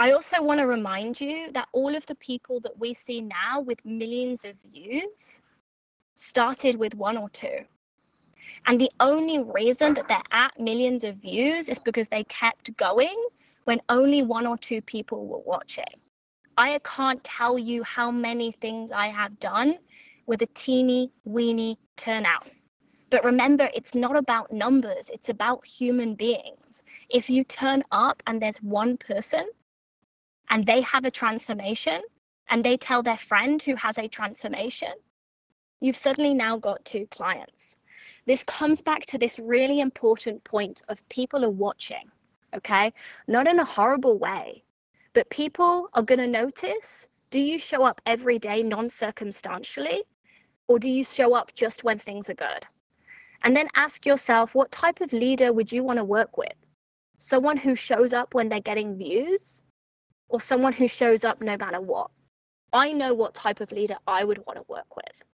I also want to remind you that all of the people that we see now with millions of views started with one or two. And the only reason that they're at millions of views is because they kept going when only one or two people were watching. I can't tell you how many things I have done with a teeny weeny turnout. But remember, it's not about numbers, it's about human beings. If you turn up and there's one person and they have a transformation and they tell their friend who has a transformation, you've suddenly now got two clients. This comes back to this really important point of people are watching, okay? Not in a horrible way, but people are going to notice do you show up every day non circumstantially, or do you show up just when things are good? And then ask yourself what type of leader would you want to work with? Someone who shows up when they're getting views, or someone who shows up no matter what? I know what type of leader I would want to work with.